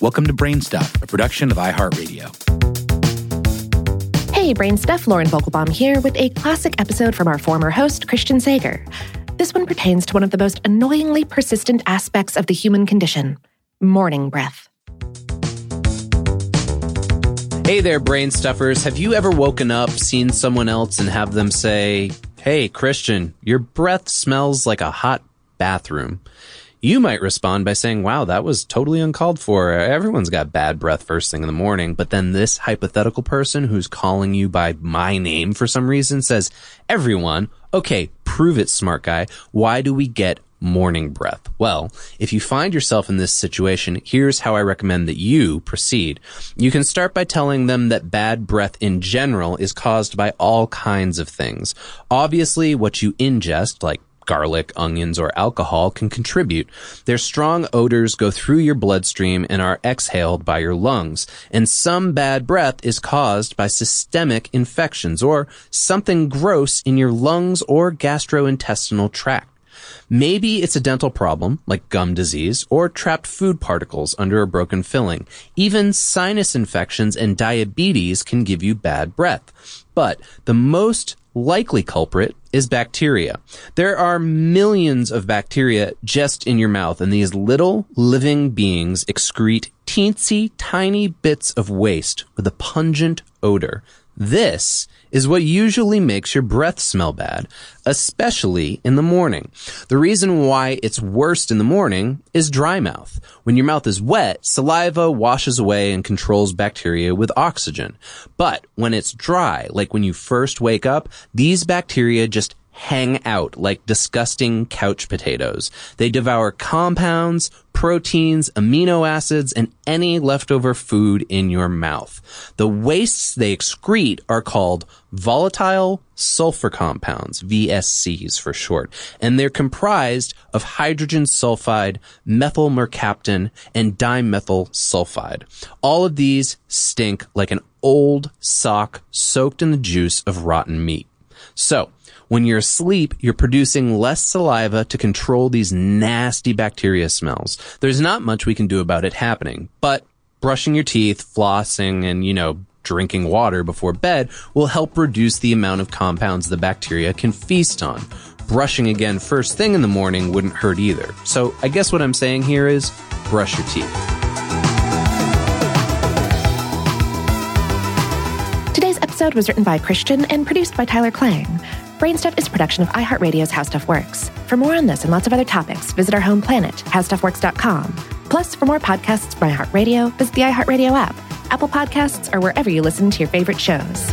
Welcome to Brain Stuff, a production of iHeartRadio. Hey, Brain Stuff, Lauren Vogelbaum here with a classic episode from our former host, Christian Sager. This one pertains to one of the most annoyingly persistent aspects of the human condition morning breath. Hey there, brain stuffers. Have you ever woken up, seen someone else, and have them say, Hey, Christian, your breath smells like a hot bathroom? You might respond by saying, wow, that was totally uncalled for. Everyone's got bad breath first thing in the morning. But then this hypothetical person who's calling you by my name for some reason says, everyone, okay, prove it, smart guy. Why do we get morning breath? Well, if you find yourself in this situation, here's how I recommend that you proceed. You can start by telling them that bad breath in general is caused by all kinds of things. Obviously, what you ingest, like garlic, onions, or alcohol can contribute. Their strong odors go through your bloodstream and are exhaled by your lungs. And some bad breath is caused by systemic infections or something gross in your lungs or gastrointestinal tract. Maybe it's a dental problem, like gum disease, or trapped food particles under a broken filling. Even sinus infections and diabetes can give you bad breath. But the most likely culprit is bacteria. There are millions of bacteria just in your mouth, and these little living beings excrete teensy tiny bits of waste with a pungent odor. This is what usually makes your breath smell bad, especially in the morning. The reason why it's worst in the morning is dry mouth. When your mouth is wet, saliva washes away and controls bacteria with oxygen. But when it's dry, like when you first wake up, these bacteria just hang out like disgusting couch potatoes. They devour compounds, proteins, amino acids, and any leftover food in your mouth. The wastes they excrete are called volatile sulfur compounds, VSCs for short, and they're comprised of hydrogen sulfide, methyl mercaptan, and dimethyl sulfide. All of these stink like an old sock soaked in the juice of rotten meat. So, when you're asleep, you're producing less saliva to control these nasty bacteria smells. There's not much we can do about it happening, but brushing your teeth, flossing, and, you know, drinking water before bed will help reduce the amount of compounds the bacteria can feast on. Brushing again first thing in the morning wouldn't hurt either. So I guess what I'm saying here is brush your teeth. Episode was written by Christian and produced by Tyler Klang. Brainstuff is a production of iHeartRadio's How Stuff Works. For more on this and lots of other topics, visit our home planet, howstuffworks.com. Plus, for more podcasts from iHeartRadio, visit the iHeartRadio app, Apple Podcasts, or wherever you listen to your favorite shows.